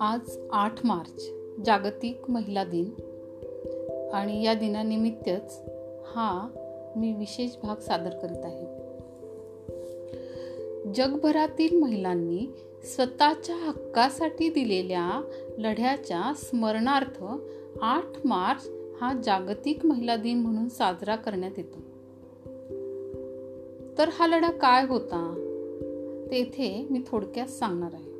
आज आठ मार्च जागतिक महिला दिन. आणि या दिनानिमित्तच हा मी विशेष भाग सादर करीत आहे. जगभरातील महिलांनी स्वतःच्या हक्कासाठी दिलेल्या लढ्याच्या स्मरणार्थ आठ मार्च हा जागतिक महिला दिन म्हणून साजरा करण्यात येतो. तर हा लढा काय होता? तेथे मी थोडक्यात सांगणार आहे.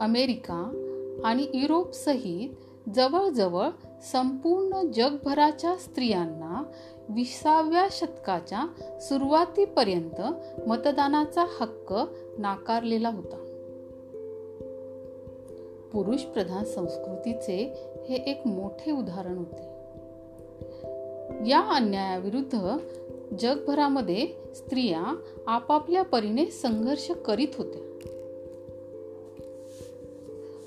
अमेरिका आणि युरोप सहित जवळजवळ संपूर्ण जगभराच्या स्त्रियांना विसाव्या शतकाच्या सुरुवातीपर्यंत मतदानाचा हक्क नाकारलेला होता. पुरुष प्रधान संस्कृतीचे हे एक मोठे उदाहरण होते. या अन्यायाविरुद्ध जगभरामध्ये स्त्रिया आपापल्या परीने संघर्ष करीत होत्या.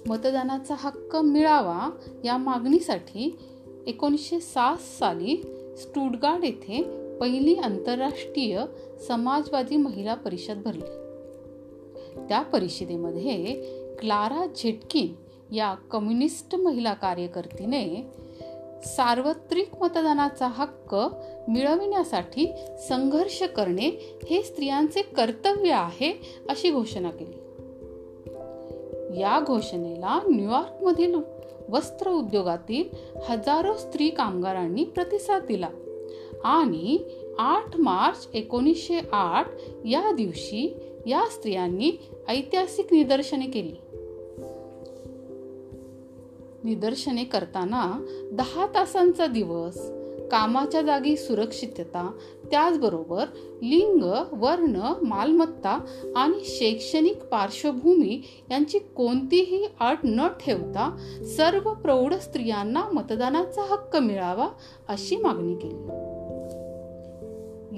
मतदानाचा हक्क मिळावा या मागणीसाठी एकोणीसशे सात साली स्टुडगार्ड येथे पहिली आंतरराष्ट्रीय समाजवादी महिला परिषद भरली. त्या परिषदेमध्ये क्लारा झेटकिन या कम्युनिस्ट महिला कार्यकर्तीने सार्वत्रिक मतदानाचा हक्क मिळविण्यासाठी संघर्ष करणे हे स्त्रियांचे कर्तव्य आहे अशी घोषणा केली. या घोषणेला न्यूयॉर्कमधील वस्त्र उद्योगातील हजारो स्त्री कामगारांनी प्रतिसाद दिला आणि आठ मार्च एकोणीसशे आठ या दिवशी या स्त्रियांनी ऐतिहासिक निदर्शने केली. निदर्शने करताना दहा तासांचा दिवस कामाच्या जागी सुरक्षितता त्याचबरोबर लिंग वर्ण मालमत्ता आणि शैक्षणिक पार्श्वभूमी यांची कोणतीही अट न ठेवता सर्व प्रौढ स्त्रियांना मतदानाचा हक्क मिळावा अशी मागणी केली.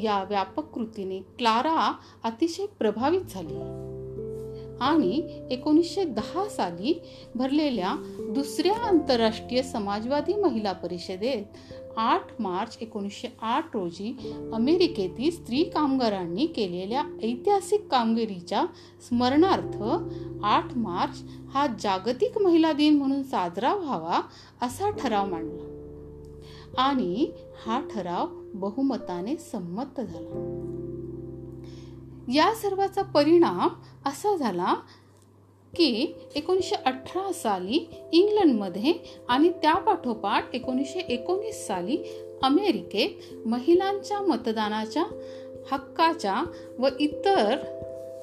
या व्यापक कृतीने क्लारा अतिशय प्रभावित झाली. आणि एकोणीसशे दहा साली भरलेल्या दुसऱ्या आंतरराष्ट्रीय समाजवादी महिला परिषदेत आठ मार्च एकोणीसशे आठ रोजी अमेरिकेतील स्त्री कामगारांनी केलेल्या ऐतिहासिक कामगिरीच्या स्मरणार्थ आठ मार्च हा जागतिक महिला दिन म्हणून साजरा व्हावा असा ठराव मांडला. आणि हा ठराव बहुमताने संमत झाला. या सर्वाचा परिणाम असा झाला की एकोणीसशे अठरा साली इंग्लंडमध्ये आणि त्यापाठोपाठ एकोणीसशे एकोणीस साली अमेरिकेत महिलांच्या मतदानाच्या हक्काच्या व इतर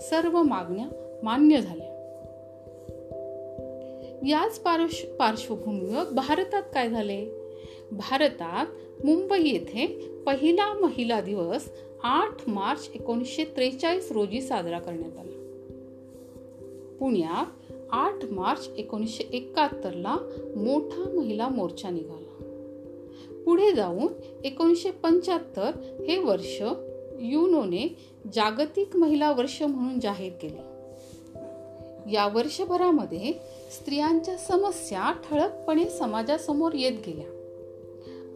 सर्व मागण्या मान्य झाल्या. याच पार्श्व पार्श्वभूमीवर भारतात काय झाले? भारतात मुंबई येथे पहिला महिला दिवस आठ मार्च एकोणीसशे त्रेचाळीस रोजी साजरा करण्यात आला. पुण्यात आठ मार्च एकोणीसशे एकाहत्तरला मोठा महिला मोर्चा निघाला. पुढे जाऊन एकोणीसशे पंच्याहत्तर हे वर्ष युनोने जागतिक महिला वर्ष म्हणून जाहीर केले. या वर्षभरामध्ये स्त्रियांच्या समस्या ठळकपणे समाजासमोर येत गेल्या.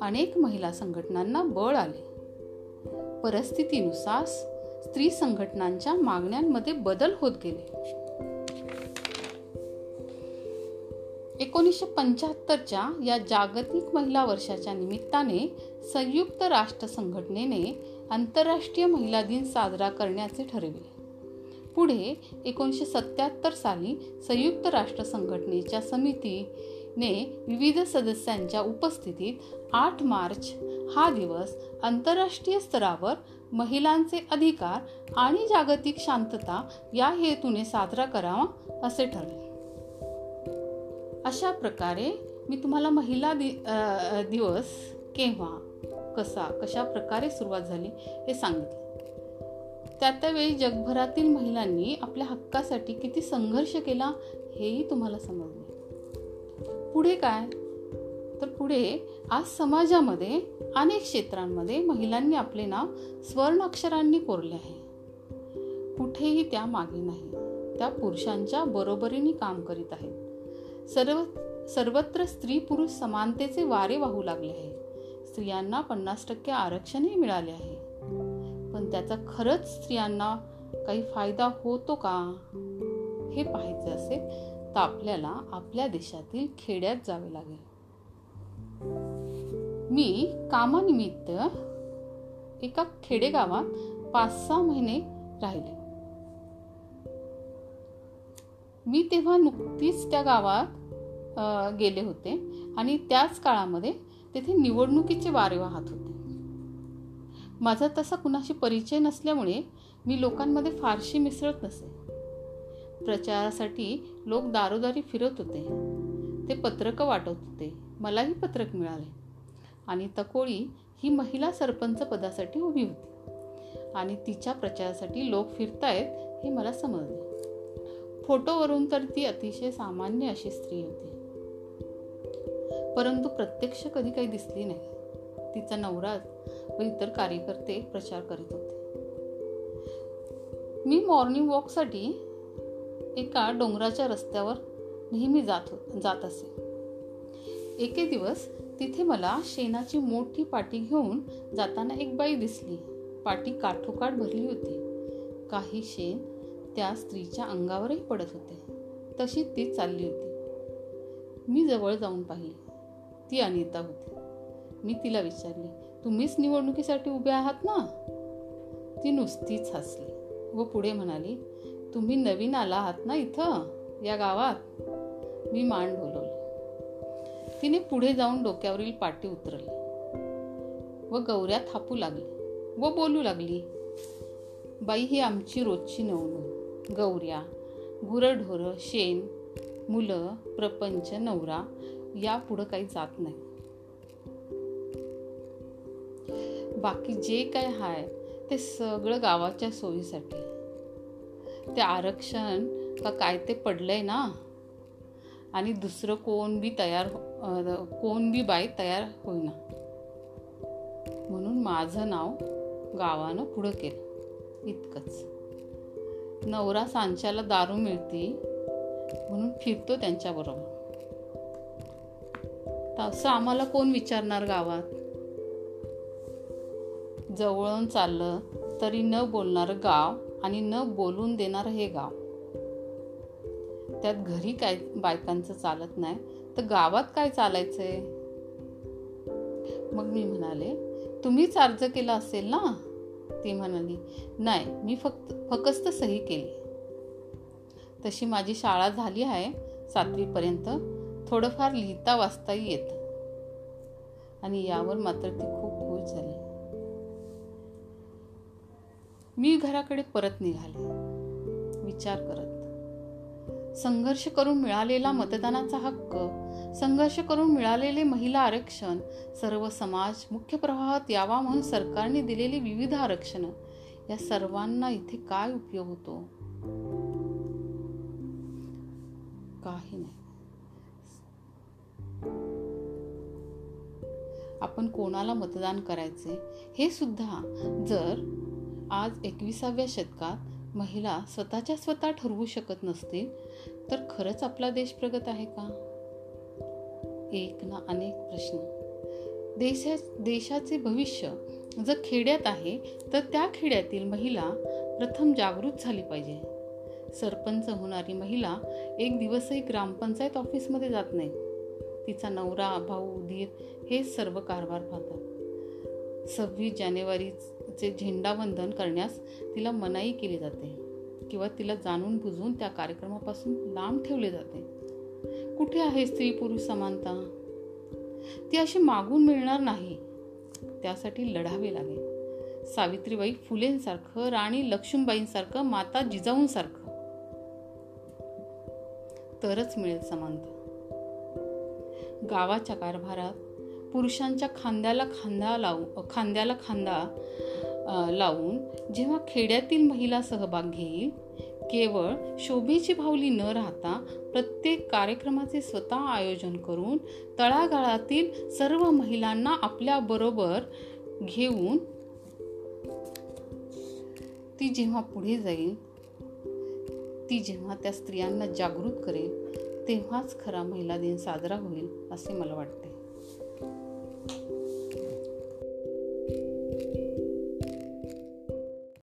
अनेक महिला संघटनांना बळ आले. परिस्थितीनुसार स्त्री संघटनांच्या मागण्यांमध्ये बदल होत गेले. एकोणीसशे पंच्याहत्तरच्या या जागतिक महिला वर्षाच्या निमित्ताने संयुक्त राष्ट्र संघटनेने आंतरराष्ट्रीय महिला दिन साजरा करण्याचे ठरविले. पुढे एकोणीसशे सत्याहत्तर साली संयुक्त राष्ट्र संघटनेच्या ने विविध सदस्यांच्या उपस्थितीत आठ मार्च हा दिवस आंतरराष्ट्रीय स्तरावर महिलांचे अधिकार आणि जागतिक शांतता या हेतूने साजरा करावा असे ठरले. अशा प्रकारे मी तुम्हाला महिला दि दिवस केव्हा कसा कशा प्रकारे सुरुवात झाली हे सांगितले. त्या त्यावेळी जगभरातील महिलांनी आपल्या हक्कासाठी किती संघर्ष केला हेही तुम्हाला समजलं. पुढे काय? तर पुढे आज समाजामध्ये अनेक क्षेत्रांमध्ये महिलांनी आपले नाव स्वर्ण अक्षरांनी कोरले आहे. कुठेही त्या मागे नाही. त्या पुरुषांच्या बरोबरीने काम करीत आहेत. सर्व सर्वत्र स्त्री पुरुष समानतेचे वारे वाहू लागले आहे. स्त्रियांना पन्नास टक्के आरक्षणही मिळाले आहे. पण त्याचा खरंच स्त्रियांना काही फायदा होतो का? हे पाहायचं असेल तर आपल्याला आपल्या देशातील खेड्यात जावे लागेल. मी कामानिमित्त एका खेडेगावात पाच सहा महिने राहिले. मी तेव्हा नुकतीच त्या गावात गेले होते आणि त्याच काळामध्ये तेथे निवडणुकीचे वारे वाहत होते. माझा तसा कुणाशी परिचय नसल्यामुळे मी लोकांमध्ये फारशी मिसळत नसे. प्रचारासाठी लोक दारोदारी फिरत होते. ते पत्रकं वाटत होते. मलाही पत्रक मिळाले. आणि तकोळी ही महिला सरपंच पदासाठी उभी होती. आणि तिच्या प्रचारासाठी लोक फिरतायत हे मला समजले. फोटोवरून तर ती अतिशय सामान्य अशी स्त्री होती. परंतु प्रत्यक्ष कधी काही दिसली नाही. तिचा नवरा व इतर कार्यकर्ते प्रचार करीत होते. मी मॉर्निंग वॉकसाठी एका डोंगराच्या रस्त्यावर नेहमी जात हो जात असे. एके दिवस तिथे मला शेणाची मोठी पाटी घेऊन जाताना एक बाई दिसली. पाटी काठोकाठ भरली होती. काही शेण त्या स्त्रीच्या अंगावरही पडत होते. तशी ती चालली होती. मी जवळ जाऊन पाहिली. ती अनिता होती. मी तिला विचारले तुम्हीच निवडणुकीसाठी उभे आहात ना? ती नुसतीच हसली व पुढे म्हणाली तुम्ही नवीन आला आहात ना इथं? या गावात? मी मान ढोलवले. तिने पुढे जाऊन डोक्यावरील पाटी उतरली. व गौऱ्या थापू लागली. व बोलू लागली बाई ही आमची रोजची नवनू गौऱ्या गुरढोरं शेण मुलं प्रपंच नवरा या पुढं काही जात नाही. बाकी जे काय हाय ते सगळं गावाच्या सोयीसाठी. ते आरक्षण का काय ते पडलं आहे ना? आणि दुसरं कोण बी तयार हो, कोण बी बाई तयार होईना. म्हणून माझं नाव गावानं पुढं केलं. इतकंच. नवरा सांच्याला दारू मिळते म्हणून फिरतो त्यांच्याबरोबर. तसं आम्हाला कोण विचारणार गावात? जवळून चाललं तरी न बोलणारं गाव आणि न बोलून देणारं हे गाव. त्यात घरी काय बायकांचं चालत नाही. तर गावात काय चालायचंय? मग मी म्हणाले तुम्हीच अर्ज केला असेल ना? ती म्हणाली नाही मी फक्त फकस्त सही केली. तशी माझी शाळा झाली आहे सातवीपर्यंत. थोडंफार लिहिता वाचताही येत. आणि यावर मात्र ती खूप खुश झाली. मी घराकडे परत निघाले. विचार करत. संघर्ष करून मिळालेला मतदानाचा हक्क संघर्ष करून मिळालेले महिला आरक्षण सर्व समाज मुख्य प्रवाहात यावा म्हणून सरकारने दिलेली विविध आरक्षण या सर्वांना इथे काय उपयोग होतो? काही नाही. आपण कोणाला मतदान करायचे हे सुद्धा जर आज एकविसाव्या शतकात महिला स्वतःच्या स्वतः ठरवू शकत नसतील तर खरंच आपला देश प्रगत आहे का? एक ना अनेक प्रश्न. देशा देशाचे भविष्य जर खेड्यात आहे तर त्या खेड्यातील महिला प्रथम जागृत झाली पाहिजे. सरपंच होणारी महिला एक दिवसही ग्रामपंचायत ऑफिसमध्ये जात नाही. तिचा नवरा भाऊ धीर हे सर्व कारभार पाहतात. सव्वीस चे झेंडावंदन करण्यास तिला मनाई केली जाते किंवा तिला जाणून बुजून त्या कार्यक्रमापासून लांब ठेवले जाते. कुठे आहे स्त्री पुरुष समानता? ती अशी मागून मिळणार नाही. त्यासाठी लढावे लागेल सावित्रीबाई फुलेंसारखं राणी लक्ष्मीबाईंसारखं माता जिजाऊंसारखं. तरच मिळेल समानता. गावाच्या कारभारात पुरुषांच्या खांद्याला खांदा लावून खांद्याला खांदा लावून जेव्हा खेड्यातील महिला सहभाग घेईल केवळ शोभेची भावली न राहता प्रत्येक कार्यक्रमाचे स्वतः आयोजन करून तळागाळातील सर्व महिलांना आपल्या बरोबर घेऊन ती जेव्हा पुढे जाईल ती जेव्हा त्या स्त्रियांना जागृत करेल तेव्हाच खरा महिला दिन साजरा होईल असे मला वाटते.